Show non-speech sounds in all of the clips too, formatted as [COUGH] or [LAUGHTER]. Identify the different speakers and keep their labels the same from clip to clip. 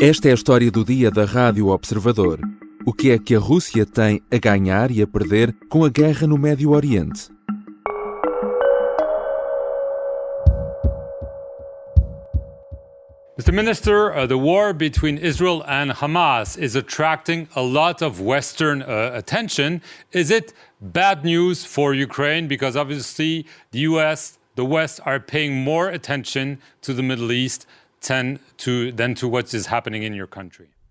Speaker 1: Esta é a história do dia da Rádio Observador. O que é que a Rússia tem a ganhar e a perder com a guerra no Médio Oriente?
Speaker 2: Mr. Minister, uh, the war between Israel and Hamas is attracting a lot of Western uh, attention. Is it bad news for Ukraine? Because obviously the US, the West are paying more attention to the Middle East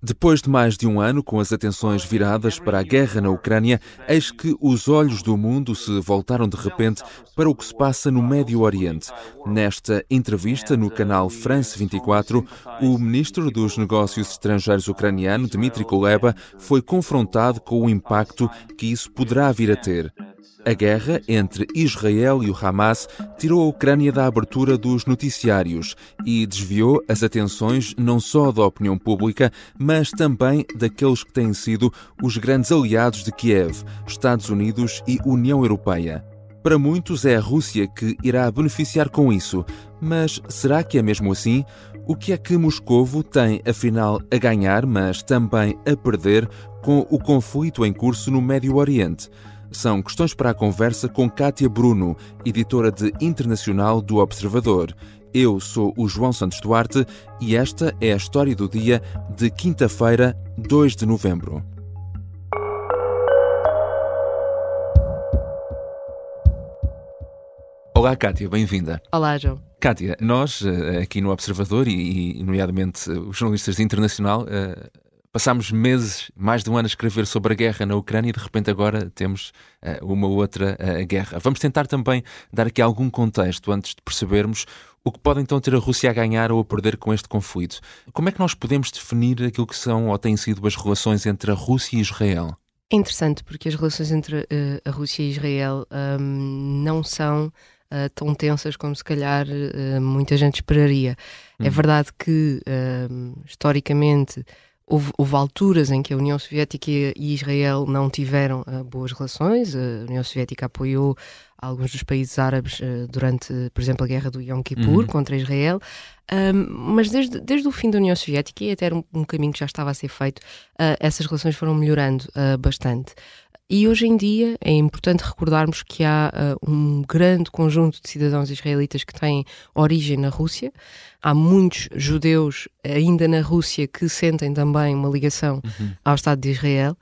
Speaker 1: Depois de mais de um ano com as atenções viradas para a guerra na Ucrânia, eis que os olhos do mundo se voltaram de repente para o que se passa no Médio Oriente. Nesta entrevista no canal France 24, o ministro dos Negócios Estrangeiros ucraniano, Dmitry Kuleba, foi confrontado com o impacto que isso poderá vir a ter. A guerra entre Israel e o Hamas tirou a Ucrânia da abertura dos noticiários e desviou as atenções não só da opinião pública, mas também daqueles que têm sido os grandes aliados de Kiev, Estados Unidos e União Europeia. Para muitos é a Rússia que irá beneficiar com isso, mas será que é mesmo assim? O que é que Moscovo tem afinal a ganhar, mas também a perder com o conflito em curso no Médio Oriente? São questões para a conversa com Kátia Bruno, editora de Internacional do Observador. Eu sou o João Santos Duarte e esta é a história do dia de quinta-feira, 2 de novembro. Olá, Kátia, bem-vinda.
Speaker 3: Olá, João.
Speaker 1: Kátia, nós eh, aqui no Observador e, nomeadamente, os jornalistas de Internacional eh, passámos meses, mais de um ano a escrever sobre a guerra na Ucrânia e de repente agora temos uh, uma outra uh, guerra. Vamos tentar também dar aqui algum contexto antes de percebermos o que pode então ter a Rússia a ganhar ou a perder com este conflito. Como é que nós podemos definir aquilo que são ou têm sido as relações entre a Rússia e Israel?
Speaker 3: É interessante porque as relações entre uh, a Rússia e Israel um, não são uh, tão tensas como se calhar uh, muita gente esperaria. É hum. É verdade que, hum, historicamente, Houve, houve, alturas em que a União Soviética e Israel não tiveram uh, boas relações. A União Soviética apoiou alguns dos países árabes uh, durante, por exemplo, a guerra do Yom Kippur uhum. contra Israel. Um, mas desde, desde o fim da União Soviética, e até era um, um caminho que já estava a ser feito, uh, essas relações foram melhorando bastante. E hoje em dia é importante recordarmos que há uh, um grande conjunto de cidadãos israelitas que têm origem na Rússia. Há muitos judeus ainda na Rússia que sentem também uma ligação uhum. ao Estado de Israel.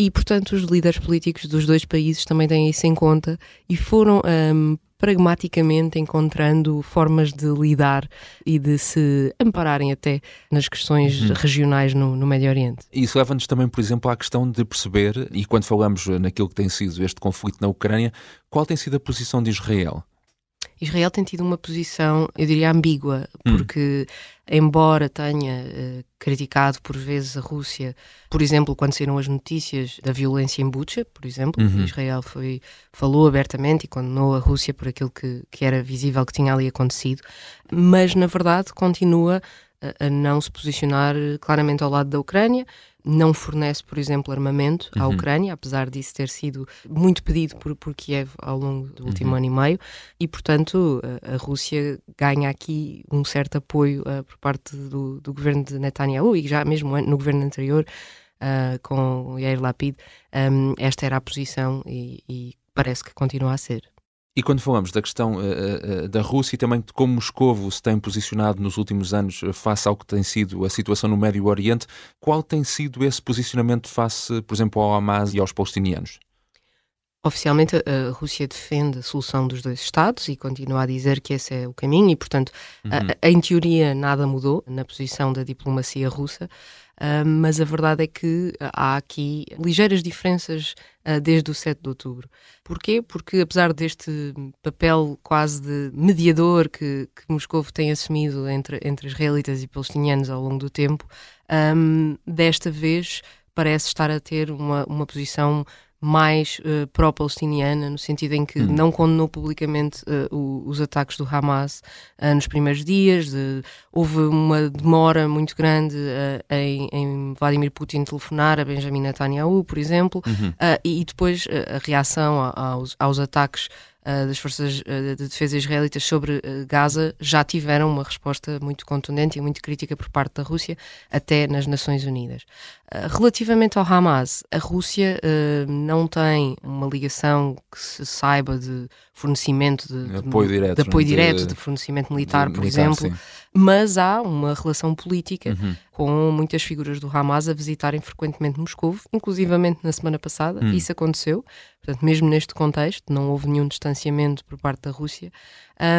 Speaker 3: E, portanto, os líderes políticos dos dois países também têm isso em conta e foram um, pragmaticamente encontrando formas de lidar e de se ampararem até nas questões uhum. regionais no, no, Médio Oriente.
Speaker 1: Isso leva-nos também, por exemplo, à questão de perceber, e quando falamos naquilo que tem sido este conflito na Ucrânia, qual tem sido a posição de Israel?
Speaker 3: Israel tem tido uma posição, eu diria, ambígua, hum. porque, hum. embora tenha uh, criticado por vezes a Rússia, por exemplo, quando saíram as notícias da violência em Bucha, por exemplo, uhum. Israel foi, falou abertamente e condenou a Rússia por aquilo que, que era visível que tinha ali acontecido, mas, na verdade, continua a, a não se posicionar claramente ao lado da Ucrânia não fornece, por exemplo, armamento à uhum. Ucrânia, apesar disso ter sido muito pedido por, por Kiev ao longo do último uhum. ano e meio, e, portanto, a, a, Rússia ganha aqui um certo apoio uh, por parte do, do, governo de Netanyahu e já mesmo no governo anterior, uh, com Yair Lapid, um, esta era a posição e, e parece que continua a ser.
Speaker 1: E quando falamos da questão uh, uh, da Rússia e também de como Moscovo se tem posicionado nos últimos anos face ao que tem sido a situação no Médio Oriente, qual tem sido esse posicionamento face, por exemplo, ao Hamas e aos palestinianos?
Speaker 3: Oficialmente, a Rússia defende a solução dos dois Estados e continua a dizer que esse é o caminho, e, portanto, uhum. a, em teoria, nada mudou na posição da diplomacia russa. Uh, mas a verdade é que há aqui ligeiras diferenças uh, desde o 7 de outubro. Porquê? Porque apesar deste papel quase de mediador que, que Moscou tem assumido entre, entre israelitas e palestinianos ao longo do tempo, um, desta vez parece estar a ter uma, uma posição mais uh, pró-palestiniana, no sentido em que hum. não condenou publicamente uh, o, os ataques do Hamas uh, nos primeiros dias. De, houve uma demora muito grande em, em, Vladimir Putin telefonar a Benjamin Netanyahu, por exemplo, uhum. e, e, depois a reação aos, aos ataques das forças de defesa israelitas sobre Gaza já tiveram uma resposta muito contundente e muito crítica por parte da Rússia, até nas Nações Unidas. Relativamente ao Hamas, a Rússia não tem uma ligação que se saiba de fornecimento de,
Speaker 1: de apoio direto,
Speaker 3: de, apoio direto, de, de fornecimento militar, por militar, exemplo. Sim mas há uma relação política uhum. com muitas figuras do Hamas a visitarem frequentemente Moscou, inclusivamente na semana passada, uhum. isso aconteceu, portanto, mesmo neste contexto, não houve nenhum distanciamento por parte da Rússia.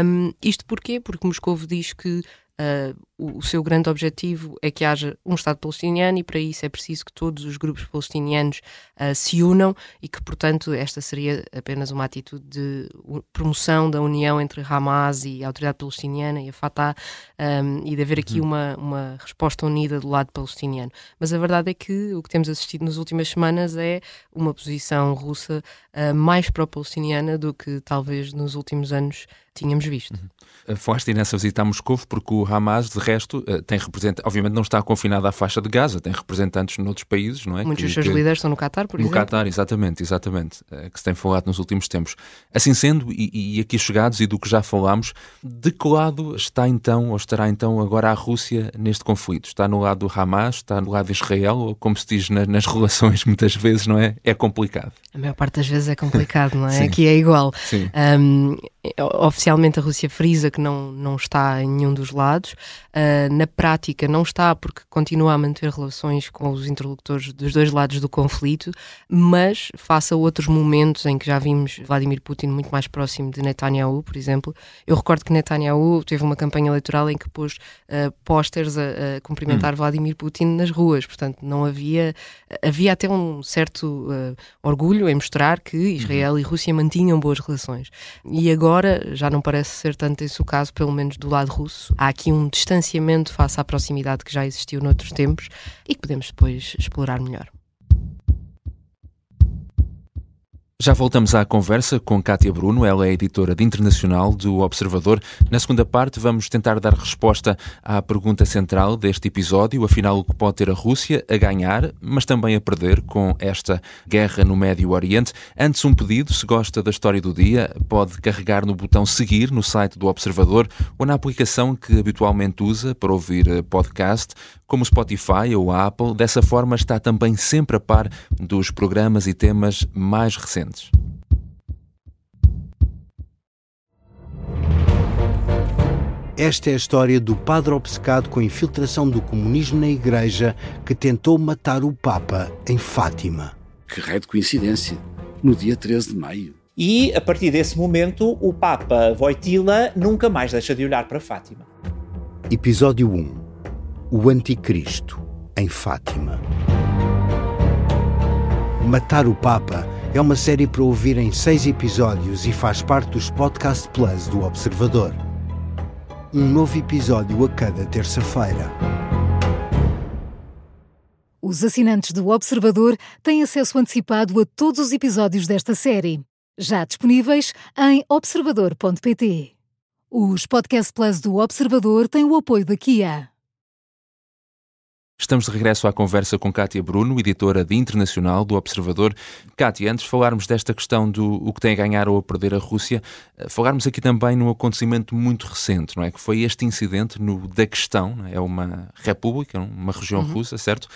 Speaker 3: Um, isto porquê? Porque Moscou diz que Uh, o, o, seu grande objetivo é que haja um Estado palestiniano e para isso é preciso que todos os grupos palestinianos uh, se unam e que, portanto, esta seria apenas uma atitude de promoção da união entre Hamas e a Autoridade Palestiniana e a Fatah um, e de haver aqui uhum. uma, uma resposta unida do lado palestiniano. Mas a verdade é que o que temos assistido nas últimas semanas é uma posição russa uh, mais pró-palestiniana do que talvez nos últimos anos tínhamos visto. Uhum.
Speaker 1: Foste nessa visita a Moscou porque o Hamas, de resto, eh, tem representante, obviamente não está confinado à faixa de Gaza, tem representantes noutros países, não é?
Speaker 3: Muitos dos seus que, líderes estão no Qatar, por
Speaker 1: no
Speaker 3: exemplo.
Speaker 1: No Qatar, exatamente, exatamente, eh, que se tem falado nos últimos tempos. Assim sendo, e, e aqui chegados e do que já falámos, de que lado está então, ou estará então agora a Rússia neste conflito? Está no lado do Hamas, está no lado de Israel, ou como se diz na, nas [LAUGHS] relações muitas vezes, não é? É complicado.
Speaker 3: A maior parte das vezes é complicado, não é? [LAUGHS] Aqui é igual.
Speaker 1: Sim.
Speaker 3: Um, oficialmente a Rússia frisa que não, não está em nenhum dos lados. Uh, na prática não está porque continua a manter relações com os interlocutores dos dois lados do conflito, mas face a outros momentos em que já vimos Vladimir Putin muito mais próximo de Netanyahu, por exemplo. Eu recordo que Netanyahu teve uma campanha eleitoral em que pôs uh, pósteres a, a cumprimentar hum. Vladimir Putin nas ruas, portanto não havia havia até um certo uh, orgulho em mostrar que Israel uhum. e Rússia mantinham boas relações. E agora já não parece ser tanto esse o caso, pelo menos do lado russo. Há aqui um distanciamento face à proximidade que já existiu noutros tempos e que podemos depois explorar melhor.
Speaker 1: Já voltamos à conversa com Kátia Bruno, ela é editora de internacional do Observador. Na segunda parte, vamos tentar dar resposta à pergunta central deste episódio: afinal, o que pode ter a Rússia a ganhar, mas também a perder com esta guerra no Médio Oriente? Antes, um pedido: se gosta da história do dia, pode carregar no botão seguir no site do Observador ou na aplicação que habitualmente usa para ouvir podcast como Spotify ou Apple. Dessa forma, está também sempre a par dos programas e temas mais recentes.
Speaker 4: Esta é a história do padre obcecado com a infiltração do comunismo na Igreja que tentou matar o Papa em Fátima.
Speaker 5: Que raio de coincidência! No dia 13 de maio.
Speaker 6: E, a partir desse momento, o Papa Voitila nunca mais deixa de olhar para Fátima.
Speaker 4: Episódio 1 o Anticristo, em Fátima. Matar o Papa é uma série para ouvir em seis episódios e faz parte dos Podcast Plus do Observador. Um novo episódio a cada terça-feira.
Speaker 7: Os assinantes do Observador têm acesso antecipado a todos os episódios desta série, já disponíveis em observador.pt. Os Podcast Plus do Observador têm o apoio da Kia.
Speaker 1: Estamos de regresso à conversa com Kátia Bruno, editora de Internacional do Observador. Kátia, antes de falarmos desta questão do o que tem a ganhar ou a perder a Rússia, eh, falarmos aqui também num acontecimento muito recente, não é? Que foi este incidente no Daguestão, é? é uma república, uma região uhum. russa, certo?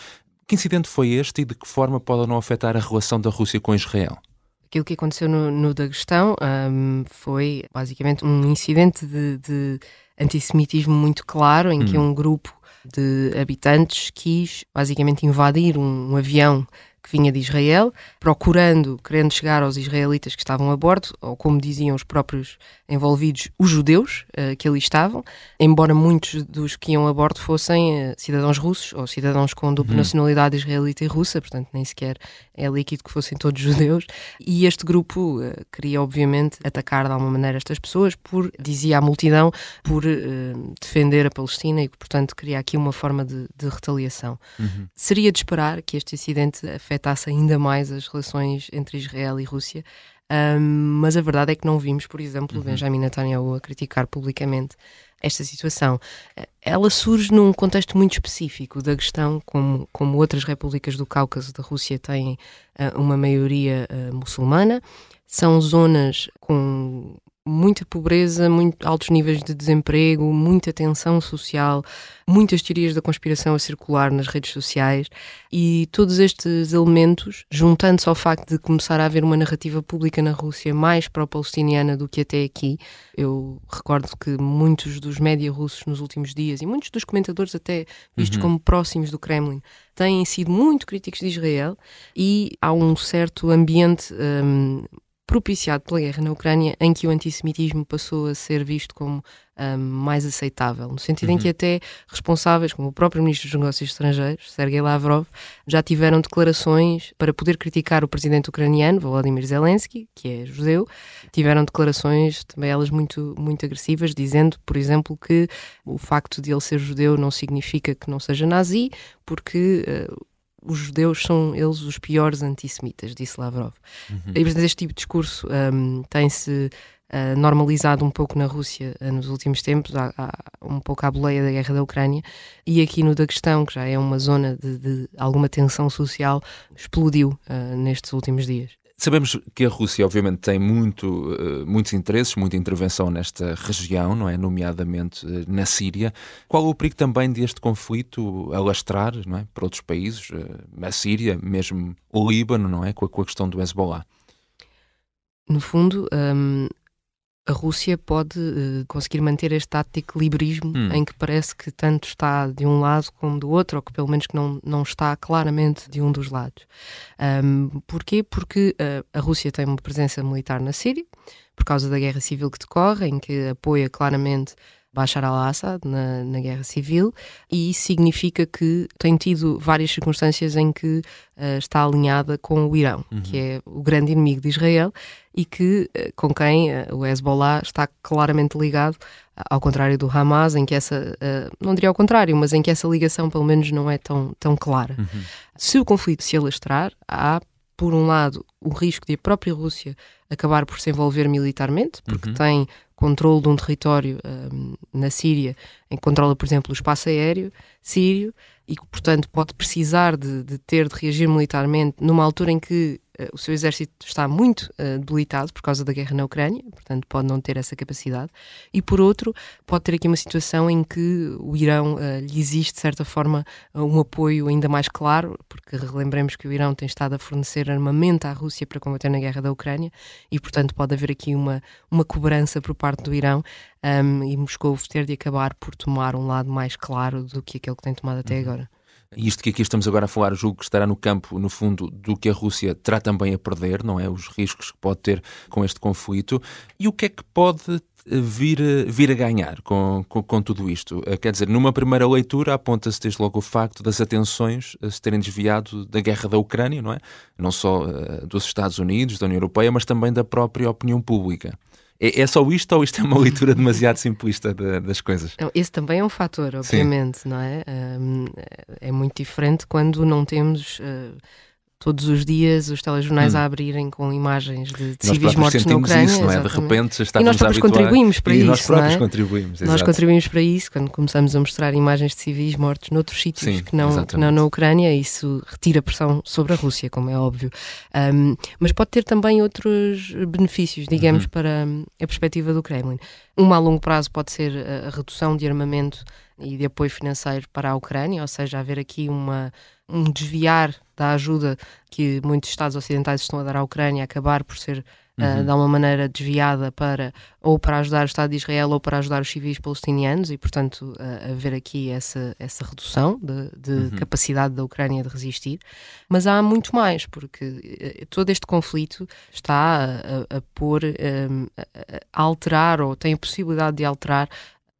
Speaker 1: Que incidente foi este e de que forma pode não afetar a relação da Rússia com Israel?
Speaker 3: Aquilo que aconteceu no, no Daguestão um, foi basicamente um incidente de, de antissemitismo muito claro, em que hum. um grupo de habitantes quis basicamente invadir um, um avião que vinha de Israel, procurando, querendo chegar aos israelitas que estavam a bordo, ou como diziam os próprios envolvidos, os judeus uh, que ali estavam, embora muitos dos que iam a bordo fossem uh, cidadãos russos ou cidadãos com dupla uhum. nacionalidade israelita e russa, portanto nem sequer é líquido que fossem todos judeus. E este grupo uh, queria, obviamente, atacar de alguma maneira estas pessoas, por, dizia a multidão, por defender a Palestina e que, portanto, queria aqui uma forma de, de retaliação. Uhum. Seria de esperar que este incidente afetasse afetasse ainda mais as relações entre Israel e Rússia. Um, mas a verdade é que não vimos, por exemplo, uhum. Benjamin Netanyahu a criticar publicamente esta situação. Ela surge num contexto muito específico da questão, como, como outras repúblicas do Cáucaso da Rússia têm uh, uma maioria uh, muçulmana, são zonas com muita pobreza, muito altos níveis de desemprego, muita tensão social, muitas teorias da conspiração a circular nas redes sociais e todos estes elementos, juntando-se ao facto de começar a haver uma narrativa pública na Rússia mais pró-palestiniana do que até aqui. Eu recordo que muitos dos média russos nos últimos dias e muitos dos comentadores até vistos uhum. como próximos do Kremlin têm sido muito críticos de Israel e há um certo ambiente um, propiciado pela guerra na Ucrânia, em que o antissemitismo passou a ser visto como um, mais aceitável, no sentido uhum. em que até responsáveis, como o próprio Ministro dos Negócios Estrangeiros, Sergei Lavrov, já tiveram declarações para poder criticar o presidente ucraniano, Volodymyr Zelensky, que é judeu, tiveram declarações também elas muito, muito agressivas, dizendo, por exemplo, que o facto de ele ser judeu não significa que não seja nazi, porque uh, os judeus são eles os piores antissemitas, disse Lavrov. Uhum. E, este tipo de discurso um, tem-se uh, normalizado um pouco na Rússia uh, nos últimos tempos, há, há, um pouco à boleia da guerra da Ucrânia, e aqui no Daguestão, que já é uma zona de, de alguma tensão social, explodiu uh, nestes últimos dias.
Speaker 1: Sabemos que a Rússia, obviamente, tem muito, uh, muitos interesses, muita intervenção nesta região, não é? Nomeadamente uh, na Síria. Qual o perigo também deste conflito alastrar, não é? Para outros países, uh, a Síria, mesmo o Líbano, não é? Com a, questão do Hezbollah.
Speaker 3: No fundo, um, a Rússia pode uh, conseguir manter este ato de equilibrismo hum. em que parece que tanto está de um lado como do outro, ou que pelo menos que não, não está claramente de um dos lados. Um, porquê? Porque uh, a Rússia tem uma presença militar na Síria, por causa da guerra civil que decorre, em que apoia claramente Bashar al-Assad na, na, guerra civil, e isso significa que tem tido várias circunstâncias em que uh, está alinhada com o Irão, uhum. que é o grande inimigo de Israel e que uh, com quem uh, o Hezbollah está claramente ligado, ao contrário do Hamas, em que essa, não diria ao contrário, mas em que essa ligação pelo menos não é tão, tão clara. Uhum. Se o conflito se alastrar, há por um lado, o risco de a própria Rússia acabar por se envolver militarmente, porque uhum. tem controle de um território um, na Síria, em que controla, por exemplo, o espaço aéreo sírio e que, portanto, pode precisar de, de ter de reagir militarmente numa altura em que o seu exército está muito uh, debilitado por causa da guerra na Ucrânia, portanto, pode não ter essa capacidade. E, por outro, pode ter aqui uma situação em que o Irão uh, lhe existe, de certa forma, um apoio ainda mais claro, porque relembremos que o Irão tem estado a fornecer armamento à Rússia para combater na guerra da Ucrânia e, portanto, pode haver aqui uma, uma cobrança por parte do Irão um, e Moscou ter de acabar por tomar um lado mais claro do que aquele que tem tomado até uhum. agora.
Speaker 1: E isto que aqui estamos agora a falar, julgo que estará no campo, no fundo, do que a Rússia terá também a perder, não é? Os riscos que pode ter com este conflito. E o que é que pode vir, vir a ganhar com, com, com tudo isto? Eh, quer dizer, numa primeira leitura aponta-se desde logo o facto das atenções se terem desviado da guerra da Ucrânia, não é? Não só uh, dos Estados Unidos, da União Europeia, mas também da própria opinião pública. É, é, só isto ou isto é uma leitura demasiado simplista de, das coisas?
Speaker 3: Esse também é um fator, obviamente, Sim. não é? É muito diferente quando não temos. Todos os dias os telejornais hum. a abrirem com imagens de, de civis mortos na Ucrânia.
Speaker 1: Isso, não é? De repente
Speaker 3: já e nós próprios contribuímos para
Speaker 1: e
Speaker 3: isso.
Speaker 1: Nós próprios
Speaker 3: é?
Speaker 1: contribuímos.
Speaker 3: Nós contribuímos para isso quando começamos a mostrar imagens de civis mortos noutros sítios Sim, que, não, que não na Ucrânia. Isso retira pressão sobre a Rússia, como é óbvio. Um, mas pode ter também outros benefícios, digamos, uhum. para a perspectiva do Kremlin. Uma a longo prazo pode ser a redução de armamento e de apoio financeiro para a Ucrânia, ou seja, haver aqui uma, um desviar da ajuda que muitos Estados ocidentais estão a dar à Ucrânia, acabar por ser uh, de alguma maneira desviada para ou para ajudar o Estado de Israel ou para ajudar os civis palestinianos e, portanto, uh, haver aqui essa, essa redução de, de uhum. capacidade da Ucrânia de resistir. Mas há muito mais, porque uh, todo este conflito está a, a, a pôr, um, a alterar ou tem a possibilidade de alterar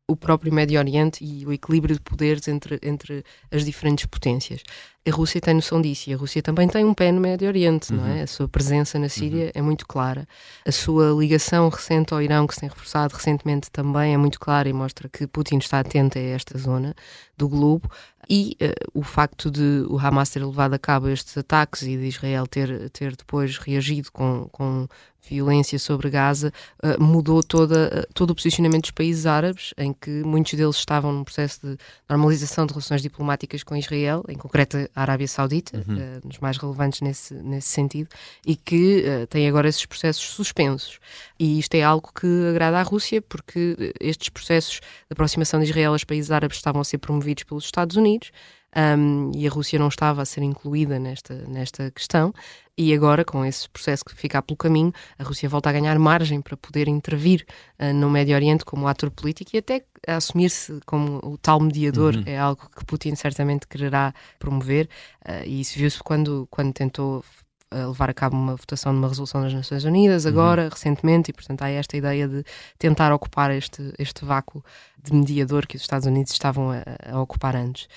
Speaker 3: o próprio Médio Oriente e o equilíbrio de poderes entre, entre as diferentes potências. A Rússia tem noção disso e a Rússia também tem um pé no Médio Oriente, uhum. não é? Uhum. A sua presença na Síria uhum. é muito clara. A sua ligação recente ao Irão, que se tem reforçado recentemente, também é muito clara e mostra que Putin está atento a esta zona do globo. E uh, o facto de o Hamas ter levado a cabo estes ataques e de Israel ter, ter depois reagido com, com violência sobre Gaza uh, mudou toda, uh, todo o posicionamento dos países árabes, em que muitos deles estavam num processo de normalização de relações diplomáticas com Israel, em concreto a Arábia Saudita, uhum. uh, nos mais relevantes nesse, nesse sentido, e que uh, tem agora esses processos suspensos. E isto é algo que agrada à Rússia, porque estes processos de aproximação de Israel aos países árabes estavam a ser promovidos pelos Estados Unidos, um, e a Rússia não estava a ser incluída nesta, nesta questão. E agora, com esse processo que fica pelo caminho, a Rússia volta a ganhar margem para poder intervir uh, no Médio Oriente como ator político e até assumir-se como o tal mediador. Uhum. É algo que Putin certamente quererá promover, uh, e isso viu-se quando, quando tentou levar a cabo uma votação numa resolução das Nações Unidas uhum. agora, uhum. recentemente, e portanto há esta ideia de tentar ocupar este, este vácuo de mediador que os Estados Unidos estavam a, a ocupar antes.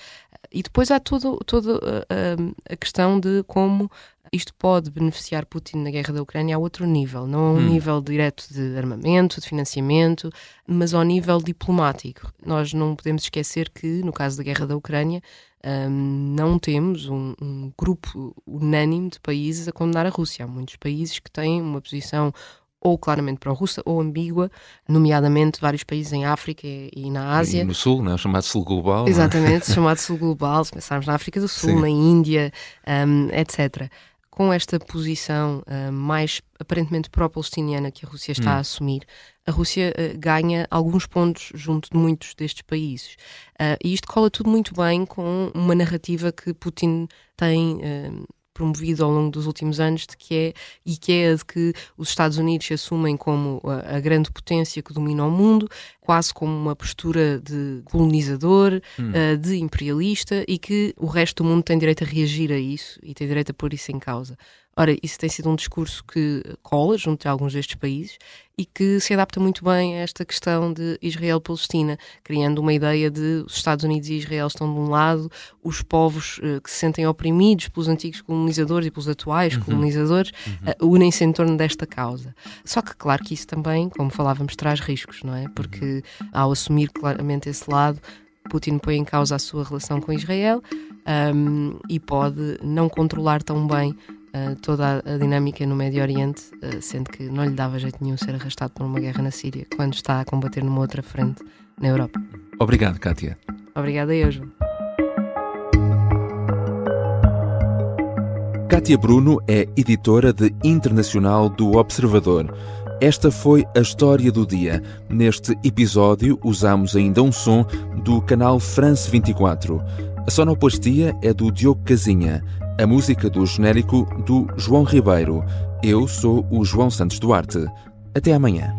Speaker 3: E depois há toda todo, a, a questão de como isto pode beneficiar Putin na guerra da Ucrânia a outro nível, não a um hum. nível direto de armamento, de financiamento, mas ao nível diplomático. Nós não podemos esquecer que, no caso da guerra da Ucrânia, um, não temos um, um, grupo unânime de países a condenar a Rússia. Há muitos países que têm uma posição ou claramente pró-russa ou ambígua, nomeadamente vários países em África e, na Ásia. E
Speaker 1: no Sul, né? chamado Sul Global.
Speaker 3: É? Exatamente, é? [LAUGHS] chamado Sul Global, se pensarmos na África do Sul, Sim. na Índia, um, etc. Com esta posição um, mais aparentemente pró-palestiniana que a Rússia está hum. a assumir, a Rússia uh, ganha alguns pontos junto de muitos destes países. Uh, e isto cola tudo muito bem com uma narrativa que Putin tem uh, promovido ao longo dos últimos anos de que é e que é a de que os Estados Unidos se assumem como a, a grande potência que domina o mundo, quase como uma postura de colonizador, hum. uh, de imperialista e que o resto do mundo tem direito a reagir a isso e tem direito a pôr isso em causa. Ora, isso tem sido um discurso que cola junto de alguns destes países e que se adapta muito bem a esta questão de Israel-Palestina, criando uma ideia de os Estados Unidos e Israel estão de um lado, os povos uh, que se sentem oprimidos pelos antigos colonizadores e pelos atuais uhum. colonizadores uhum. uh, unem-se em torno desta causa. Só que, claro que isso também, como falávamos, traz riscos, não é? Porque uhum. ao assumir claramente esse lado, Putin põe em causa a sua relação com Israel um, e pode não controlar tão bem uh, toda a, a, dinâmica no Médio Oriente, uh, sendo que não lhe dava jeito nenhum ser arrastado por uma guerra na Síria, quando está a combater numa outra frente na Europa.
Speaker 1: Obrigado, Kátia.
Speaker 3: Obrigada eu, João.
Speaker 1: Kátia Bruno é editora de Internacional do Observador. Esta foi a história do dia. Neste episódio usamos ainda um som do canal France 24. A sonoplastia é do Diogo Casinha a música do genérico do João Ribeiro. Eu sou o João Santos Duarte. Até amanhã.